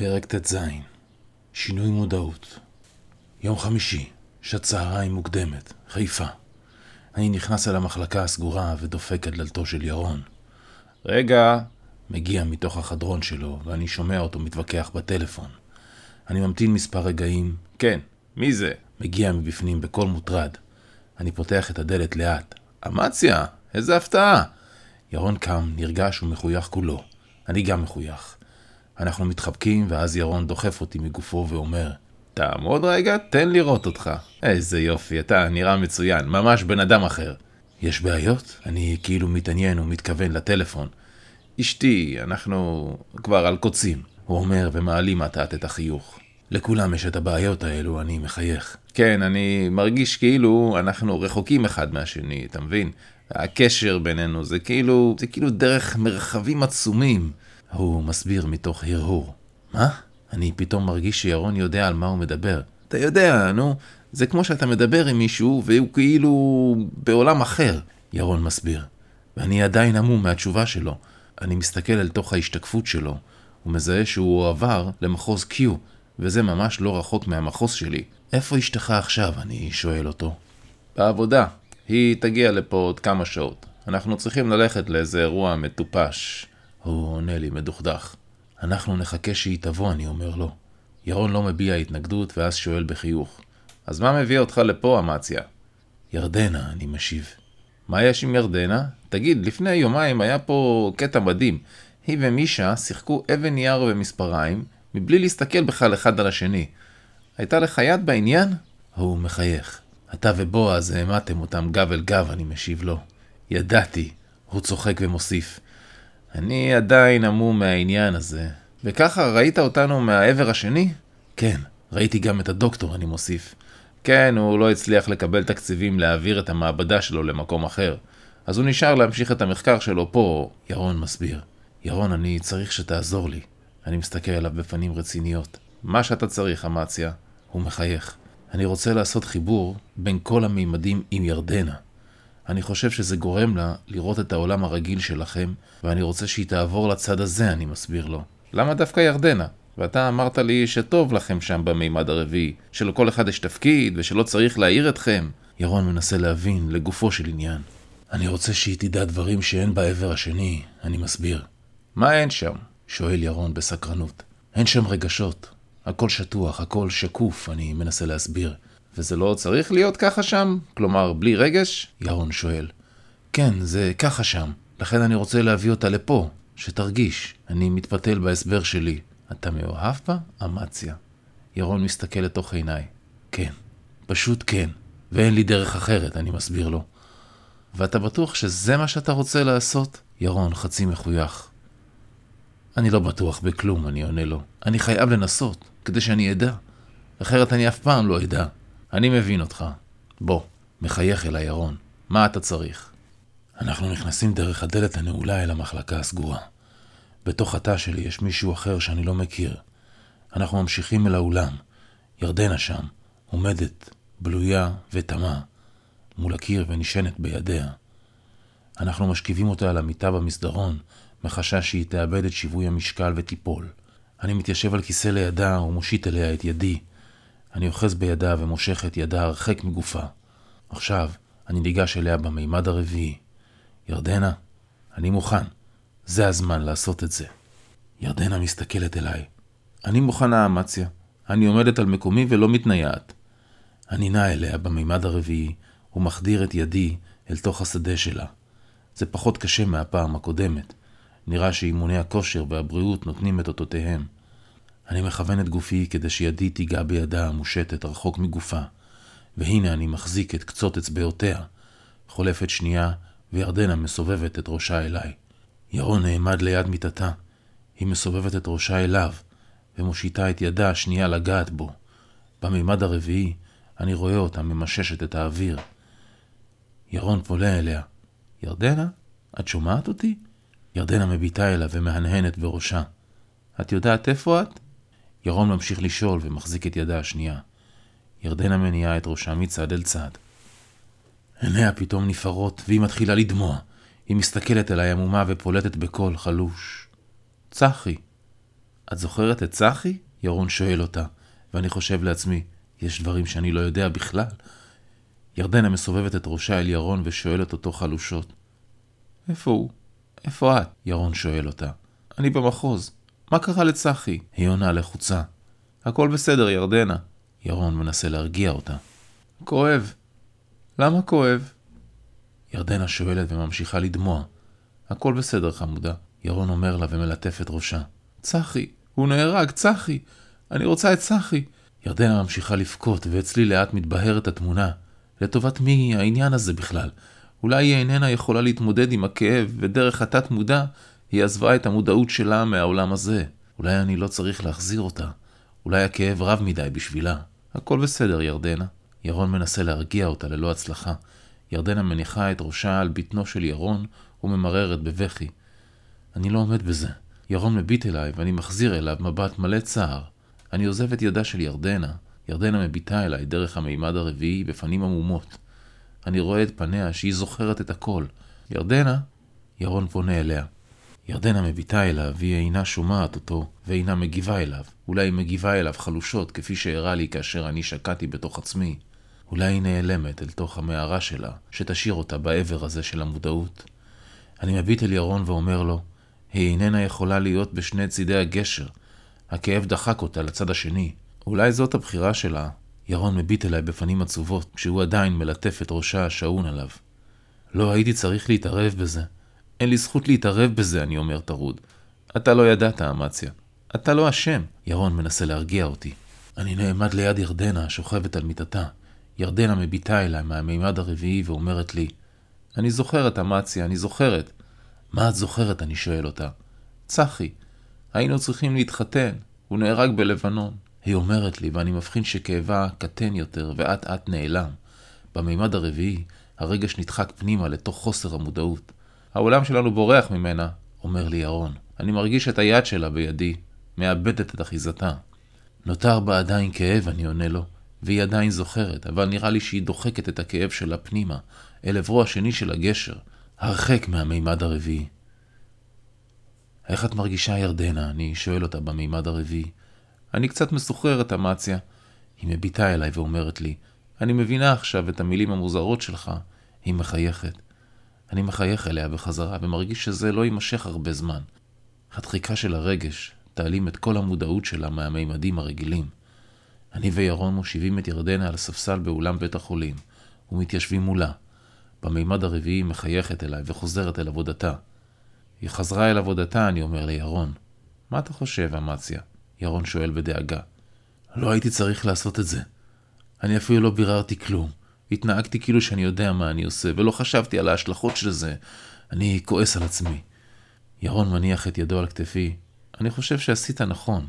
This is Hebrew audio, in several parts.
פרק ט"ז שינוי מודעות יום חמישי, שעת צהריים מוקדמת, חיפה. אני נכנס אל המחלקה הסגורה ודופק את דלתו של ירון. רגע, מגיע מתוך החדרון שלו, ואני שומע אותו מתווכח בטלפון. אני ממתין מספר רגעים. כן, מי זה? מגיע מבפנים בקול מוטרד. אני פותח את הדלת לאט. אמציה, איזה הפתעה! ירון קם, נרגש ומחוייך כולו. אני גם מחוייך. אנחנו מתחבקים, ואז ירון דוחף אותי מגופו ואומר, תעמוד רגע, תן לראות אותך. איזה יופי, אתה נראה מצוין, ממש בן אדם אחר. יש בעיות? אני כאילו מתעניין ומתכוון לטלפון. אשתי, אנחנו כבר על קוצים, הוא אומר ומעלים מעט את החיוך. לכולם יש את הבעיות האלו, אני מחייך. כן, אני מרגיש כאילו אנחנו רחוקים אחד מהשני, אתה מבין? הקשר בינינו זה כאילו, זה כאילו דרך מרחבים עצומים. הוא מסביר מתוך הרהור. מה? אני פתאום מרגיש שירון יודע על מה הוא מדבר. אתה יודע, נו, זה כמו שאתה מדבר עם מישהו והוא כאילו בעולם אחר, ירון מסביר. ואני עדיין המום מהתשובה שלו. אני מסתכל אל תוך ההשתקפות שלו, ומזהה שהוא עבר למחוז Q, וזה ממש לא רחוק מהמחוז שלי. איפה אשתך עכשיו? אני שואל אותו. בעבודה. היא תגיע לפה עוד כמה שעות. אנחנו צריכים ללכת לאיזה אירוע מטופש. הוא עונה לי מדוכדך. אנחנו נחכה שהיא תבוא, אני אומר לו. ירון לא מביע התנגדות, ואז שואל בחיוך. אז מה מביא אותך לפה, אמציה? ירדנה, אני משיב. מה יש עם ירדנה? תגיד, לפני יומיים היה פה קטע מדהים. היא ומישה שיחקו אבן נייר ומספריים, מבלי להסתכל בכלל אחד על השני. הייתה לך יד בעניין? הוא מחייך. אתה ובועז העמדתם אותם גב אל גב, אני משיב לו. ידעתי. הוא צוחק ומוסיף. אני עדיין המום מהעניין הזה. וככה ראית אותנו מהעבר השני? כן, ראיתי גם את הדוקטור, אני מוסיף. כן, הוא לא הצליח לקבל תקציבים להעביר את המעבדה שלו למקום אחר. אז הוא נשאר להמשיך את המחקר שלו פה, ירון מסביר. ירון, אני צריך שתעזור לי. אני מסתכל עליו בפנים רציניות. מה שאתה צריך, אמציה. הוא מחייך. אני רוצה לעשות חיבור בין כל המימדים עם ירדנה. אני חושב שזה גורם לה לראות את העולם הרגיל שלכם, ואני רוצה שהיא תעבור לצד הזה, אני מסביר לו. למה דווקא ירדנה? ואתה אמרת לי שטוב לכם שם במימד הרביעי, שלכל אחד יש תפקיד ושלא צריך להעיר אתכם. ירון מנסה להבין לגופו של עניין. אני רוצה שהיא תדע דברים שאין בעבר השני, אני מסביר. מה אין שם? שואל ירון בסקרנות. אין שם רגשות. הכל שטוח, הכל שקוף, אני מנסה להסביר. וזה לא צריך להיות ככה שם? כלומר, בלי רגש? ירון שואל. כן, זה ככה שם. לכן אני רוצה להביא אותה לפה, שתרגיש. אני מתפתל בהסבר שלי. אתה מאוהב בה? אמציה. ירון מסתכל לתוך עיניי. כן. פשוט כן. ואין לי דרך אחרת, אני מסביר לו. ואתה בטוח שזה מה שאתה רוצה לעשות? ירון חצי מחוייך. אני לא בטוח בכלום, אני עונה לו. אני חייב לנסות, כדי שאני אדע. אחרת אני אף פעם לא אדע. אני מבין אותך. בוא, מחייך אל הירון. מה אתה צריך? אנחנו נכנסים דרך הדלת הנעולה אל המחלקה הסגורה. בתוך התא שלי יש מישהו אחר שאני לא מכיר. אנחנו ממשיכים אל האולם. ירדנה שם, עומדת, בלויה ותמה, מול הקיר ונשענת בידיה. אנחנו משכיבים אותה על המיטה במסדרון, מחשש שהיא תאבד את שיווי המשקל ותיפול. אני מתיישב על כיסא לידה ומושיט אליה את ידי. אני אוחז בידה ומושך את ידה הרחק מגופה. עכשיו אני ניגש אליה במימד הרביעי. ירדנה, אני מוכן. זה הזמן לעשות את זה. ירדנה מסתכלת אליי. אני מוכנה, אמציה. אני עומדת על מקומי ולא מתנייעת. אני נע אליה במימד הרביעי ומחדיר את ידי אל תוך השדה שלה. זה פחות קשה מהפעם הקודמת. נראה שאימוני הכושר והבריאות נותנים את אותותיהם. אני מכוון את גופי כדי שידי תיגע בידה המושטת רחוק מגופה, והנה אני מחזיק את קצות אצבעותיה. חולפת שנייה, וירדנה מסובבת את ראשה אליי. ירון נעמד ליד מיטתה. היא מסובבת את ראשה אליו, ומושיטה את ידה השנייה לגעת בו. במימד הרביעי, אני רואה אותה ממששת את האוויר. ירון פונה אליה. ירדנה, את שומעת אותי? ירדנה מביטה אליו ומהנהנת בראשה. את יודעת איפה את? ירון ממשיך לשאול ומחזיק את ידה השנייה. ירדנה מניעה את ראשה מצד אל צד. עיניה פתאום נפערות, והיא מתחילה לדמוע. היא מסתכלת אליי עמומה ופולטת בקול חלוש. צחי. את זוכרת את צחי? ירון שואל אותה, ואני חושב לעצמי, יש דברים שאני לא יודע בכלל. ירדנה מסובבת את ראשה אל ירון ושואלת אותו חלושות. איפה הוא? איפה את? ירון שואל אותה. אני במחוז. מה קרה לצחי? היא עונה לחוצה. הכל בסדר, ירדנה. ירון מנסה להרגיע אותה. כואב. למה כואב? ירדנה שואלת וממשיכה לדמוע. הכל בסדר, חמודה. ירון אומר לה ומלטף את ראשה. צחי, הוא נהרג, צחי. אני רוצה את צחי. ירדנה ממשיכה לבכות, ואצלי לאט מתבהרת התמונה. לטובת מי העניין הזה בכלל? אולי היא איננה יכולה להתמודד עם הכאב, ודרך התת-מודע היא עזבה את המודעות שלה מהעולם הזה. אולי אני לא צריך להחזיר אותה. אולי הכאב רב מדי בשבילה. הכל בסדר, ירדנה. ירון מנסה להרגיע אותה ללא הצלחה. ירדנה מניחה את ראשה על בטנו של ירון וממררת בבכי. אני לא עומד בזה. ירון מביט אליי ואני מחזיר אליו מבט מלא צער. אני עוזב את ידה של ירדנה. ירדנה מביטה אליי דרך המימד הרביעי בפנים עמומות. אני רואה את פניה שהיא זוכרת את הכל. ירדנה? ירון פונה אליה. ירדנה מביטה אליו, והיא אינה שומעת אותו, ואינה מגיבה אליו. אולי היא מגיבה אליו חלושות, כפי שאירע לי כאשר אני שקעתי בתוך עצמי. אולי היא נעלמת אל תוך המערה שלה, שתשאיר אותה בעבר הזה של המודעות. אני מביט אל ירון ואומר לו, היא איננה יכולה להיות בשני צידי הגשר. הכאב דחק אותה לצד השני. אולי זאת הבחירה שלה. ירון מביט אליי בפנים עצובות, כשהוא עדיין מלטף את ראשה השעון עליו. לא הייתי צריך להתערב בזה. אין לי זכות להתערב בזה, אני אומר טרוד. אתה לא ידעת, אמציה. אתה לא אשם. ירון מנסה להרגיע אותי. אני נעמד ליד ירדנה, השוכבת על מיטתה. ירדנה מביטה אליי מהמימד הרביעי ואומרת לי, אני זוכרת, אמציה, אני זוכרת. מה את זוכרת? אני שואל אותה. צחי, היינו צריכים להתחתן, הוא נהרג בלבנון. היא אומרת לי, ואני מבחין שכאבה קטן יותר, ואט אט נעלם. במימד הרביעי, הרגש נדחק פנימה לתוך חוסר המודעות. העולם שלנו בורח ממנה, אומר לי ירון. אני מרגיש את היד שלה בידי, מאבדת את אחיזתה. נותר בה עדיין כאב, אני עונה לו, והיא עדיין זוכרת, אבל נראה לי שהיא דוחקת את הכאב שלה פנימה, אל עברו השני של הגשר, הרחק מהמימד הרביעי. איך את מרגישה, ירדנה? אני שואל אותה במימד הרביעי. אני קצת מסוחררת, אמציה. היא מביטה אליי ואומרת לי, אני מבינה עכשיו את המילים המוזרות שלך. היא מחייכת. אני מחייך אליה בחזרה ומרגיש שזה לא יימשך הרבה זמן. הדחיקה של הרגש תעלים את כל המודעות שלה מהמימדים הרגילים. אני וירון מושיבים את ירדנה על ספסל באולם בית החולים, ומתיישבים מולה. במימד הרביעי מחייכת אליי וחוזרת אל עבודתה. היא חזרה אל עבודתה, אני אומר לירון. מה אתה חושב, אמציה? ירון שואל בדאגה. לא הייתי צריך לעשות את זה. אני אפילו לא ביררתי כלום. התנהגתי כאילו שאני יודע מה אני עושה, ולא חשבתי על ההשלכות של זה. אני כועס על עצמי. ירון מניח את ידו על כתפי. אני חושב שעשית נכון.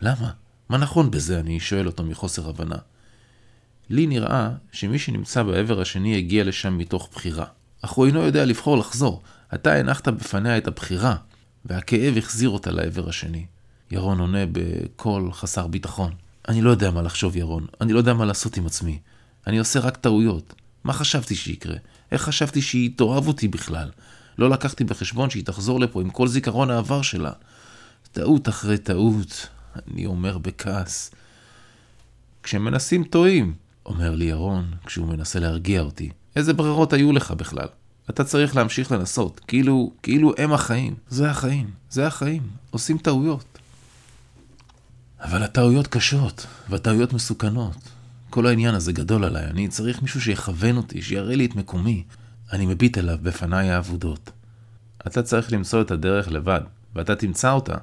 למה? מה נכון בזה? אני שואל אותו מחוסר הבנה. לי נראה שמי שנמצא בעבר השני הגיע לשם מתוך בחירה. אך הוא אינו יודע לבחור לחזור. אתה הנחת בפניה את הבחירה, והכאב החזיר אותה לעבר השני. ירון עונה בקול חסר ביטחון. אני לא יודע מה לחשוב, ירון. אני לא יודע מה לעשות עם עצמי. אני עושה רק טעויות. מה חשבתי שיקרה? איך חשבתי שהיא תאהב אותי בכלל? לא לקחתי בחשבון שהיא תחזור לפה עם כל זיכרון העבר שלה. טעות אחרי טעות, אני אומר בכעס. כשמנסים טועים, אומר לי ירון, כשהוא מנסה להרגיע אותי. איזה ברירות היו לך בכלל? אתה צריך להמשיך לנסות, כאילו, כאילו הם החיים. זה החיים, זה החיים. עושים טעויות. אבל הטעויות קשות, והטעויות מסוכנות. כל העניין הזה גדול עליי, אני צריך מישהו שיכוון אותי, שיראה לי את מקומי. אני מביט אליו בפניי האבודות. אתה צריך למצוא את הדרך לבד, ואתה תמצא אותה.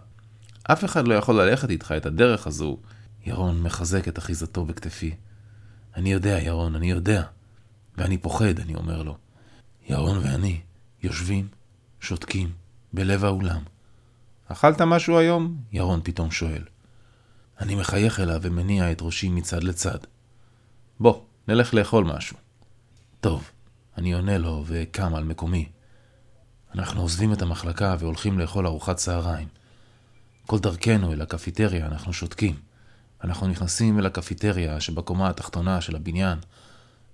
אף אחד לא יכול ללכת איתך את הדרך הזו. ירון מחזק את אחיזתו בכתפי. אני יודע, ירון, אני יודע. ואני פוחד, אני אומר לו. ירון ואני יושבים, שותקים, בלב האולם. אכלת משהו היום? ירון פתאום שואל. אני מחייך אליו ומניע את ראשי מצד לצד. בוא, נלך לאכול משהו. טוב, אני עונה לו וקם על מקומי. אנחנו עוזבים את המחלקה והולכים לאכול ארוחת צהריים. כל דרכנו אל הקפיטריה אנחנו שותקים. אנחנו נכנסים אל הקפיטריה שבקומה התחתונה של הבניין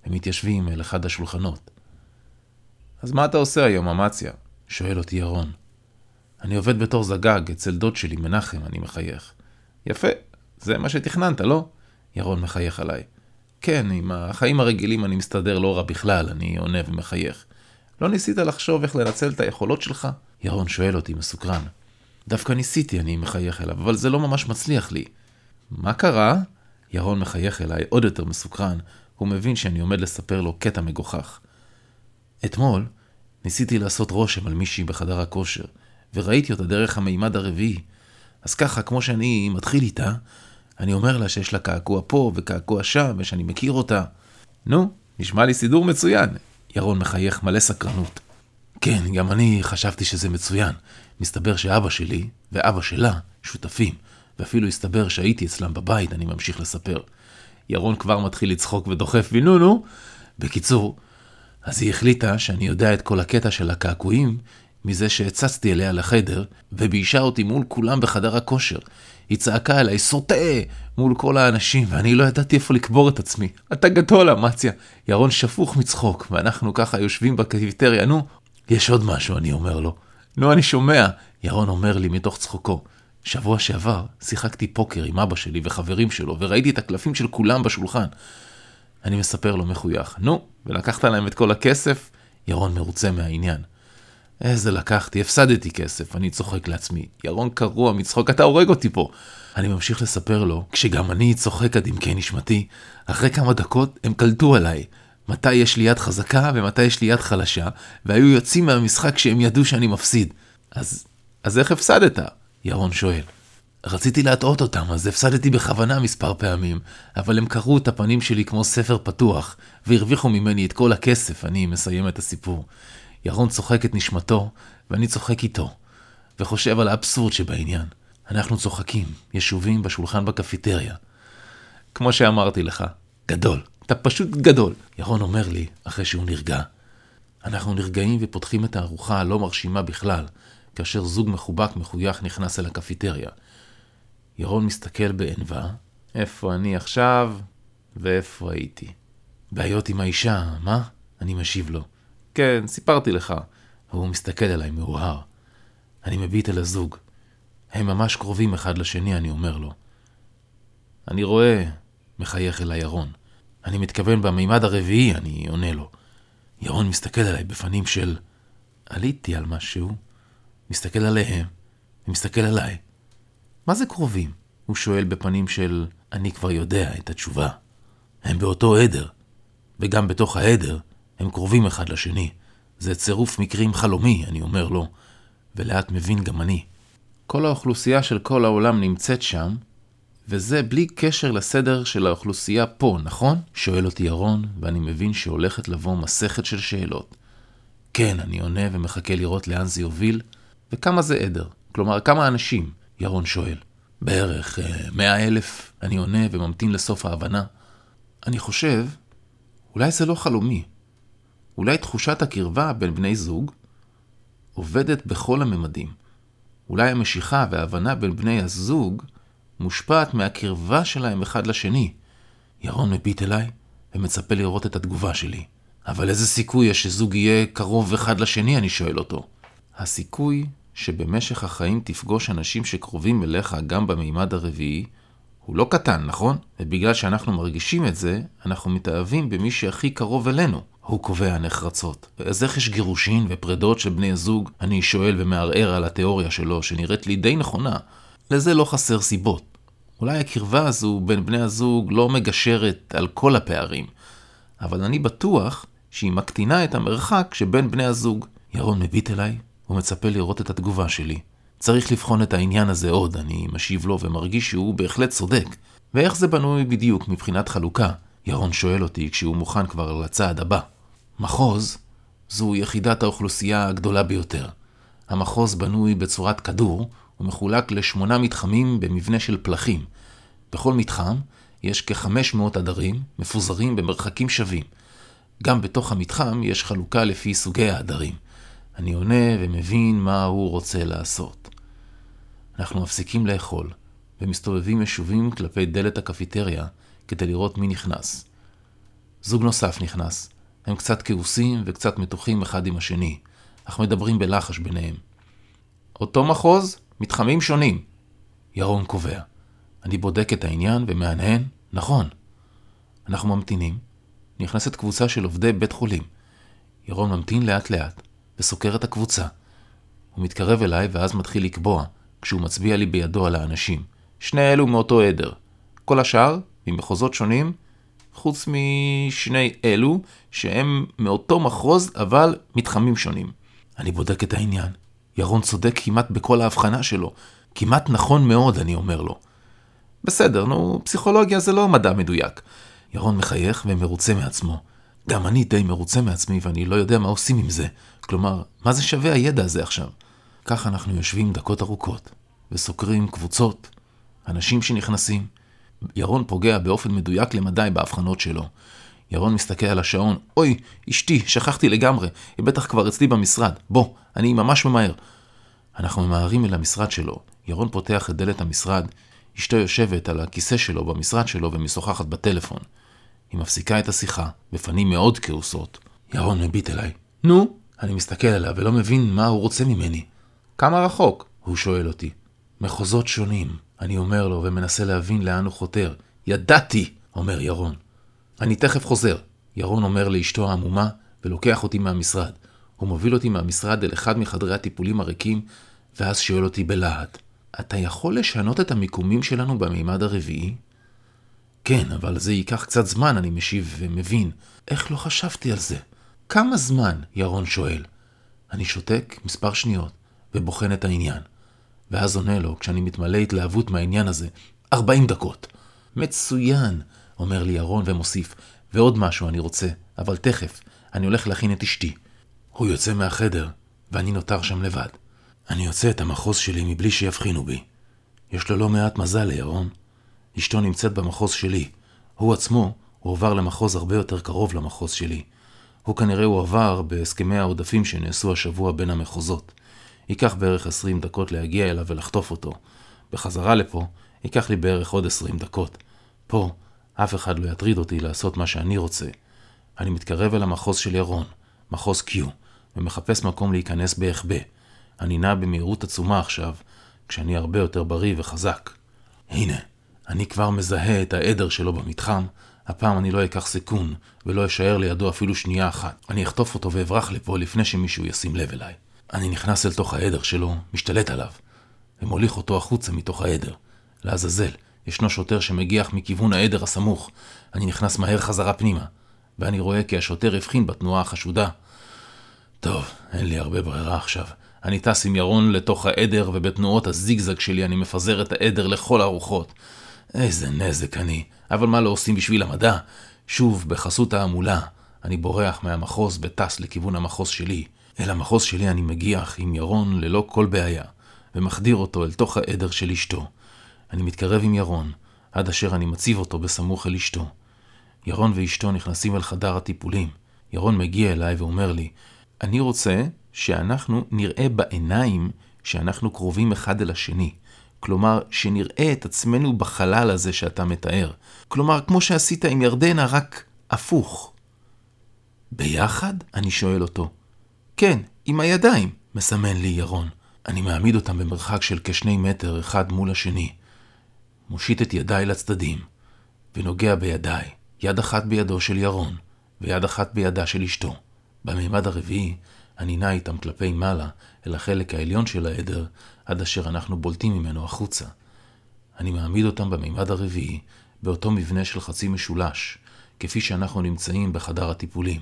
ומתיישבים אל אחד השולחנות. אז מה אתה עושה היום, אמציה? שואל אותי ירון. אני עובד בתור זגג אצל דוד שלי, מנחם, אני מחייך. יפה, זה מה שתכננת, לא? ירון מחייך עליי. כן, עם החיים הרגילים אני מסתדר לא רע בכלל, אני עונה ומחייך. לא ניסית לחשוב איך לנצל את היכולות שלך? ירון שואל אותי מסוקרן. דווקא ניסיתי, אני מחייך אליו, אבל זה לא ממש מצליח לי. מה קרה? ירון מחייך אליי עוד יותר מסוקרן, הוא מבין שאני עומד לספר לו קטע מגוחך. אתמול ניסיתי לעשות רושם על מישהי בחדר הכושר, וראיתי אותה דרך המימד הרביעי. אז ככה, כמו שאני מתחיל איתה, אני אומר לה שיש לה קעקוע פה וקעקוע שם, ושאני מכיר אותה. נו, נשמע לי סידור מצוין. ירון מחייך מלא סקרנות. כן, גם אני חשבתי שזה מצוין. מסתבר שאבא שלי ואבא שלה שותפים, ואפילו הסתבר שהייתי אצלם בבית, אני ממשיך לספר. ירון כבר מתחיל לצחוק ודוחף בי, נו. בקיצור, אז היא החליטה שאני יודע את כל הקטע של הקעקועים מזה שהצצתי אליה לחדר, וביישה אותי מול כולם בחדר הכושר. היא צעקה אליי, סוטה! מול כל האנשים, ואני לא ידעתי איפה לקבור את עצמי. אתה גדול, אמציה. ירון שפוך מצחוק, ואנחנו ככה יושבים בקפיטריה. נו, יש עוד משהו, אני אומר לו. נו, אני שומע. ירון אומר לי מתוך צחוקו. שבוע שעבר שיחקתי פוקר עם אבא שלי וחברים שלו, וראיתי את הקלפים של כולם בשולחן. אני מספר לו מחוייך. נו, ולקחת להם את כל הכסף? ירון מרוצה מהעניין. איזה לקחתי, הפסדתי כסף, אני צוחק לעצמי. ירון קרוע מצחוק, אתה הורג אותי פה. אני ממשיך לספר לו, כשגם אני צוחק עד עמקי נשמתי, אחרי כמה דקות הם קלטו עליי. מתי יש לי יד חזקה ומתי יש לי יד חלשה, והיו יוצאים מהמשחק כשהם ידעו שאני מפסיד. אז, אז איך הפסדת? ירון שואל. רציתי להטעות אותם, אז הפסדתי בכוונה מספר פעמים, אבל הם קראו את הפנים שלי כמו ספר פתוח, והרוויחו ממני את כל הכסף, אני מסיים את הסיפור. ירון צוחק את נשמתו, ואני צוחק איתו, וחושב על האבסורד שבעניין. אנחנו צוחקים, ישובים בשולחן בקפיטריה. כמו שאמרתי לך, גדול. אתה פשוט גדול. ירון אומר לי, אחרי שהוא נרגע, אנחנו נרגעים ופותחים את הארוחה הלא מרשימה בכלל, כאשר זוג מחובק מחוייך נכנס אל הקפיטריה. ירון מסתכל בענווה, איפה אני עכשיו ואיפה הייתי. בעיות עם האישה, מה? אני משיב לו. כן, סיפרתי לך. והוא מסתכל עליי מאוהר. אני מביט אל הזוג. הם ממש קרובים אחד לשני, אני אומר לו. אני רואה, מחייך אליי ירון. אני מתכוון במימד הרביעי, אני עונה לו. ירון מסתכל עליי בפנים של... עליתי על משהו, מסתכל עליהם, ומסתכל עליי. מה זה קרובים? הוא שואל בפנים של... אני כבר יודע את התשובה. הם באותו עדר, וגם בתוך העדר הם קרובים אחד לשני. זה צירוף מקרים חלומי, אני אומר לו, ולאט מבין גם אני. כל האוכלוסייה של כל העולם נמצאת שם, וזה בלי קשר לסדר של האוכלוסייה פה, נכון? שואל אותי ירון, ואני מבין שהולכת לבוא מסכת של שאלות. כן, אני עונה ומחכה לראות לאן זה יוביל, וכמה זה עדר? כלומר, כמה אנשים? ירון שואל. בערך אה, מאה אלף, אני עונה וממתין לסוף ההבנה. אני חושב, אולי זה לא חלומי. אולי תחושת הקרבה בין בני זוג עובדת בכל הממדים. אולי המשיכה וההבנה בין בני הזוג מושפעת מהקרבה שלהם אחד לשני. ירון מביט אליי ומצפה לראות את התגובה שלי. אבל איזה סיכוי יש שזוג יהיה קרוב אחד לשני, אני שואל אותו. הסיכוי שבמשך החיים תפגוש אנשים שקרובים אליך גם במימד הרביעי, הוא לא קטן, נכון? ובגלל שאנחנו מרגישים את זה, אנחנו מתאהבים במי שהכי קרוב אלינו. הוא קובע נחרצות. אז איך יש גירושין ופרדות של בני זוג? אני שואל ומערער על התיאוריה שלו, שנראית לי די נכונה. לזה לא חסר סיבות. אולי הקרבה הזו בין בני הזוג לא מגשרת על כל הפערים, אבל אני בטוח שהיא מקטינה את המרחק שבין בני הזוג. ירון מביט אליי ומצפה לראות את התגובה שלי. צריך לבחון את העניין הזה עוד, אני משיב לו ומרגיש שהוא בהחלט צודק. ואיך זה בנוי בדיוק מבחינת חלוקה? ירון שואל אותי כשהוא מוכן כבר לצעד הבא. מחוז זו יחידת האוכלוסייה הגדולה ביותר. המחוז בנוי בצורת כדור ומחולק לשמונה מתחמים במבנה של פלחים. בכל מתחם יש כ-500 עדרים מפוזרים במרחקים שווים. גם בתוך המתחם יש חלוקה לפי סוגי העדרים. אני עונה ומבין מה הוא רוצה לעשות. אנחנו מפסיקים לאכול, ומסתובבים ישובים כלפי דלת הקפיטריה כדי לראות מי נכנס. זוג נוסף נכנס. הם קצת כעוסים וקצת מתוחים אחד עם השני, אך מדברים בלחש ביניהם. אותו מחוז, מתחמים שונים. ירון קובע. אני בודק את העניין ומהנהן, נכון. אנחנו ממתינים. נכנסת קבוצה של עובדי בית חולים. ירון ממתין לאט לאט, וסוקר את הקבוצה. הוא מתקרב אליי ואז מתחיל לקבוע, כשהוא מצביע לי בידו על האנשים. שני אלו מאותו עדר. כל השאר, ממחוזות שונים, חוץ משני אלו, שהם מאותו מחוז, אבל מתחמים שונים. אני בודק את העניין. ירון צודק כמעט בכל ההבחנה שלו. כמעט נכון מאוד, אני אומר לו. בסדר, נו, פסיכולוגיה זה לא מדע מדויק. ירון מחייך ומרוצה מעצמו. גם אני די מרוצה מעצמי ואני לא יודע מה עושים עם זה. כלומר, מה זה שווה הידע הזה עכשיו? ככה אנחנו יושבים דקות ארוכות, וסוקרים קבוצות, אנשים שנכנסים. ירון פוגע באופן מדויק למדי בהבחנות שלו. ירון מסתכל על השעון, אוי, אשתי, שכחתי לגמרי, היא בטח כבר אצלי במשרד. בוא, אני ממש ממהר. אנחנו ממהרים אל המשרד שלו. ירון פותח את דלת המשרד, אשתו יושבת על הכיסא שלו במשרד שלו ומשוחחת בטלפון. היא מפסיקה את השיחה, בפנים מאוד כעוסות. ירון מביט אליי. נו? אני מסתכל עליו ולא מבין מה הוא רוצה ממני. כמה רחוק? הוא שואל אותי. מחוזות שונים, אני אומר לו ומנסה להבין לאן הוא חותר. ידעתי! אומר ירון. אני תכף חוזר. ירון אומר לאשתו העמומה ולוקח אותי מהמשרד. הוא מוביל אותי מהמשרד אל אחד מחדרי הטיפולים הריקים, ואז שואל אותי בלהט, אתה יכול לשנות את המיקומים שלנו במימד הרביעי? כן, אבל זה ייקח קצת זמן, אני משיב ומבין. איך לא חשבתי על זה? כמה זמן? ירון שואל. אני שותק מספר שניות ובוחן את העניין. ואז עונה לו, כשאני מתמלא התלהבות מהעניין הזה, 40 דקות. מצוין, אומר לי ירון ומוסיף, ועוד משהו אני רוצה, אבל תכף, אני הולך להכין את אשתי. הוא יוצא מהחדר, ואני נותר שם לבד. אני יוצא את המחוז שלי מבלי שיבחינו בי. יש לו לא מעט מזל לירון. אשתו נמצאת במחוז שלי. הוא עצמו הועבר למחוז הרבה יותר קרוב למחוז שלי. הוא כנראה הועבר בהסכמי העודפים שנעשו השבוע בין המחוזות. ייקח בערך 20 דקות להגיע אליו ולחטוף אותו. בחזרה לפה, ייקח לי בערך עוד 20 דקות. פה, אף אחד לא יטריד אותי לעשות מה שאני רוצה. אני מתקרב אל המחוז של ירון, מחוז Q, ומחפש מקום להיכנס בהחבא. אני נע במהירות עצומה עכשיו, כשאני הרבה יותר בריא וחזק. הנה, אני כבר מזהה את העדר שלו במתחם, הפעם אני לא אקח סיכון, ולא אשאר לידו אפילו שנייה אחת. אני אחטוף אותו ואברח לפה לפני שמישהו ישים לב אליי. אני נכנס אל תוך העדר שלו, משתלט עליו, ומוליך אותו החוצה מתוך העדר. לעזאזל, ישנו שוטר שמגיח מכיוון העדר הסמוך. אני נכנס מהר חזרה פנימה, ואני רואה כי השוטר הבחין בתנועה החשודה. טוב, אין לי הרבה ברירה עכשיו. אני טס עם ירון לתוך העדר, ובתנועות הזיגזג שלי אני מפזר את העדר לכל הרוחות. איזה נזק אני, אבל מה לא עושים בשביל המדע? שוב, בחסות ההמולה, אני בורח מהמחוז וטס לכיוון המחוז שלי. אל המחוז שלי אני מגיח עם ירון ללא כל בעיה, ומחדיר אותו אל תוך העדר של אשתו. אני מתקרב עם ירון, עד אשר אני מציב אותו בסמוך אל אשתו. ירון ואשתו נכנסים אל חדר הטיפולים. ירון מגיע אליי ואומר לי, אני רוצה שאנחנו נראה בעיניים שאנחנו קרובים אחד אל השני. כלומר, שנראה את עצמנו בחלל הזה שאתה מתאר. כלומר, כמו שעשית עם ירדנה, רק הפוך. ביחד? אני שואל אותו. כן, עם הידיים, מסמן לי ירון. אני מעמיד אותם במרחק של כשני מטר אחד מול השני. מושיט את ידיי לצדדים, ונוגע בידיי, יד אחת בידו של ירון, ויד אחת בידה של אשתו. במימד הרביעי, אני נע איתם כלפי מעלה, אל החלק העליון של העדר, עד אשר אנחנו בולטים ממנו החוצה. אני מעמיד אותם במימד הרביעי, באותו מבנה של חצי משולש, כפי שאנחנו נמצאים בחדר הטיפולים.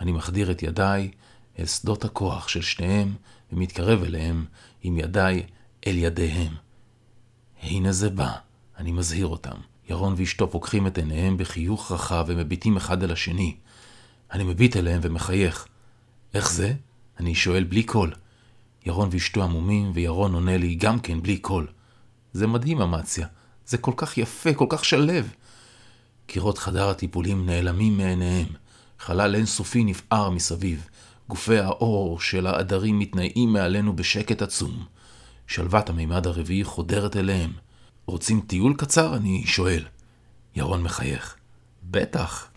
אני מחדיר את ידיי אל שדות הכוח של שניהם, ומתקרב אליהם עם ידיי אל ידיהם. הנה זה בא, אני מזהיר אותם. ירון ואשתו פוקחים את עיניהם בחיוך רחב ומביטים אחד אל השני. אני מביט אליהם ומחייך. איך זה? אני שואל בלי קול. ירון ואשתו עמומים, וירון עונה לי גם כן בלי קול. זה מדהים, אמציה. זה כל כך יפה, כל כך שלב. קירות חדר הטיפולים נעלמים מעיניהם. חלל אינסופי נפער מסביב. גופי האור של העדרים מתנאים מעלינו בשקט עצום. שלוות המימד הרביעי חודרת אליהם. רוצים טיול קצר? אני שואל. ירון מחייך. בטח.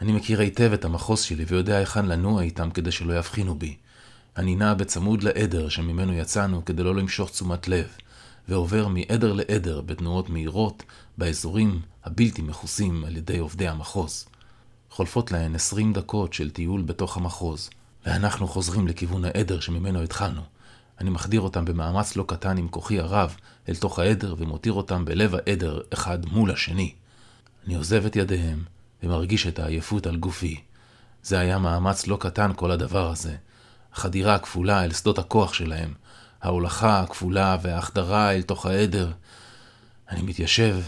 אני מכיר היטב את המחוז שלי ויודע היכן לנוע איתם כדי שלא יבחינו בי. אני נע בצמוד לעדר שממנו יצאנו כדי לא למשוך תשומת לב, ועובר מעדר לעדר בתנועות מהירות באזורים הבלתי מכוסים על ידי עובדי המחוז. חולפות להן עשרים דקות של טיול בתוך המחוז, ואנחנו חוזרים לכיוון העדר שממנו התחלנו. אני מחדיר אותם במאמץ לא קטן עם כוחי הרב אל תוך העדר ומותיר אותם בלב העדר אחד מול השני. אני עוזב את ידיהם ומרגיש את העייפות על גופי. זה היה מאמץ לא קטן כל הדבר הזה. החדירה הכפולה אל שדות הכוח שלהם, ההולכה הכפולה וההחדרה אל תוך העדר. אני מתיישב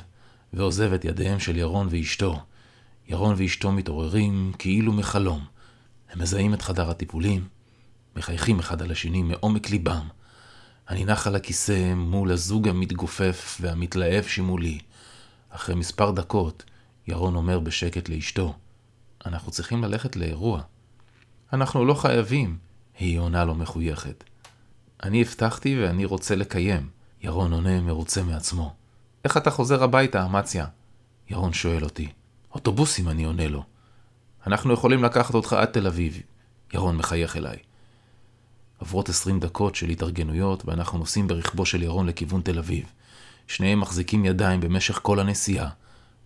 ועוזב את ידיהם של ירון ואשתו. ירון ואשתו מתעוררים כאילו מחלום. הם מזהים את חדר הטיפולים, מחייכים אחד על השני מעומק ליבם. אני נח על הכיסא מול הזוג המתגופף והמתלהב שמולי. אחרי מספר דקות, ירון אומר בשקט לאשתו, אנחנו צריכים ללכת לאירוע. אנחנו לא חייבים, היא עונה לו מחויכת. אני הבטחתי ואני רוצה לקיים. ירון עונה מרוצה מעצמו. איך אתה חוזר הביתה, אמציה? ירון שואל אותי. אוטובוסים, אני עונה לו. אנחנו יכולים לקחת אותך עד תל אביב. ירון מחייך אליי. עברות עשרים דקות של התארגנויות, ואנחנו נוסעים ברכבו של ירון לכיוון תל אביב. שניהם מחזיקים ידיים במשך כל הנסיעה,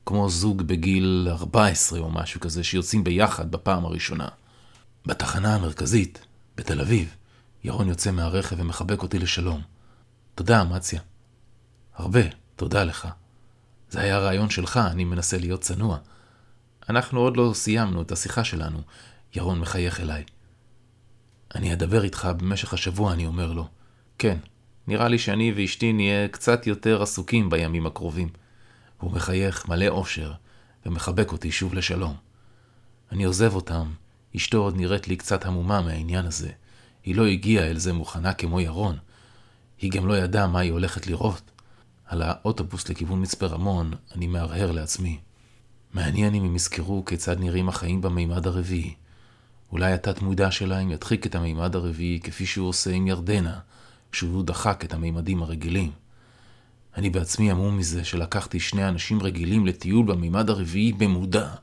כמו זוג בגיל 14 או משהו כזה, שיוצאים ביחד בפעם הראשונה. בתחנה המרכזית, בתל אביב, ירון יוצא מהרכב ומחבק אותי לשלום. תודה, אמציה. הרבה, תודה לך. זה היה רעיון שלך, אני מנסה להיות צנוע. אנחנו עוד לא סיימנו את השיחה שלנו. ירון מחייך אליי. אני אדבר איתך במשך השבוע, אני אומר לו. כן, נראה לי שאני ואשתי נהיה קצת יותר עסוקים בימים הקרובים. הוא מחייך מלא אושר, ומחבק אותי שוב לשלום. אני עוזב אותם, אשתו עוד נראית לי קצת המומה מהעניין הזה. היא לא הגיעה אל זה מוכנה כמו ירון. היא גם לא ידעה מה היא הולכת לראות. על האוטובוס לכיוון מצפה רמון, אני מהרהר לעצמי. מעניין אם הם יזכרו כיצד נראים החיים במימד הרביעי. אולי התת מודע שלהם ידחיק את המימד הרביעי כפי שהוא עושה עם ירדנה, כשהוא דחק את המימדים הרגילים. אני בעצמי המום מזה שלקחתי שני אנשים רגילים לטיול במימד הרביעי במודע.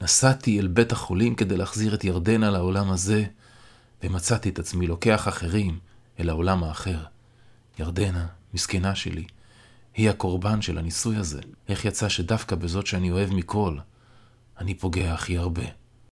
נסעתי אל בית החולים כדי להחזיר את ירדנה לעולם הזה, ומצאתי את עצמי לוקח אחרים אל העולם האחר. ירדנה, מסכנה שלי, היא הקורבן של הניסוי הזה. איך יצא שדווקא בזאת שאני אוהב מכל, אני פוגע הכי הרבה.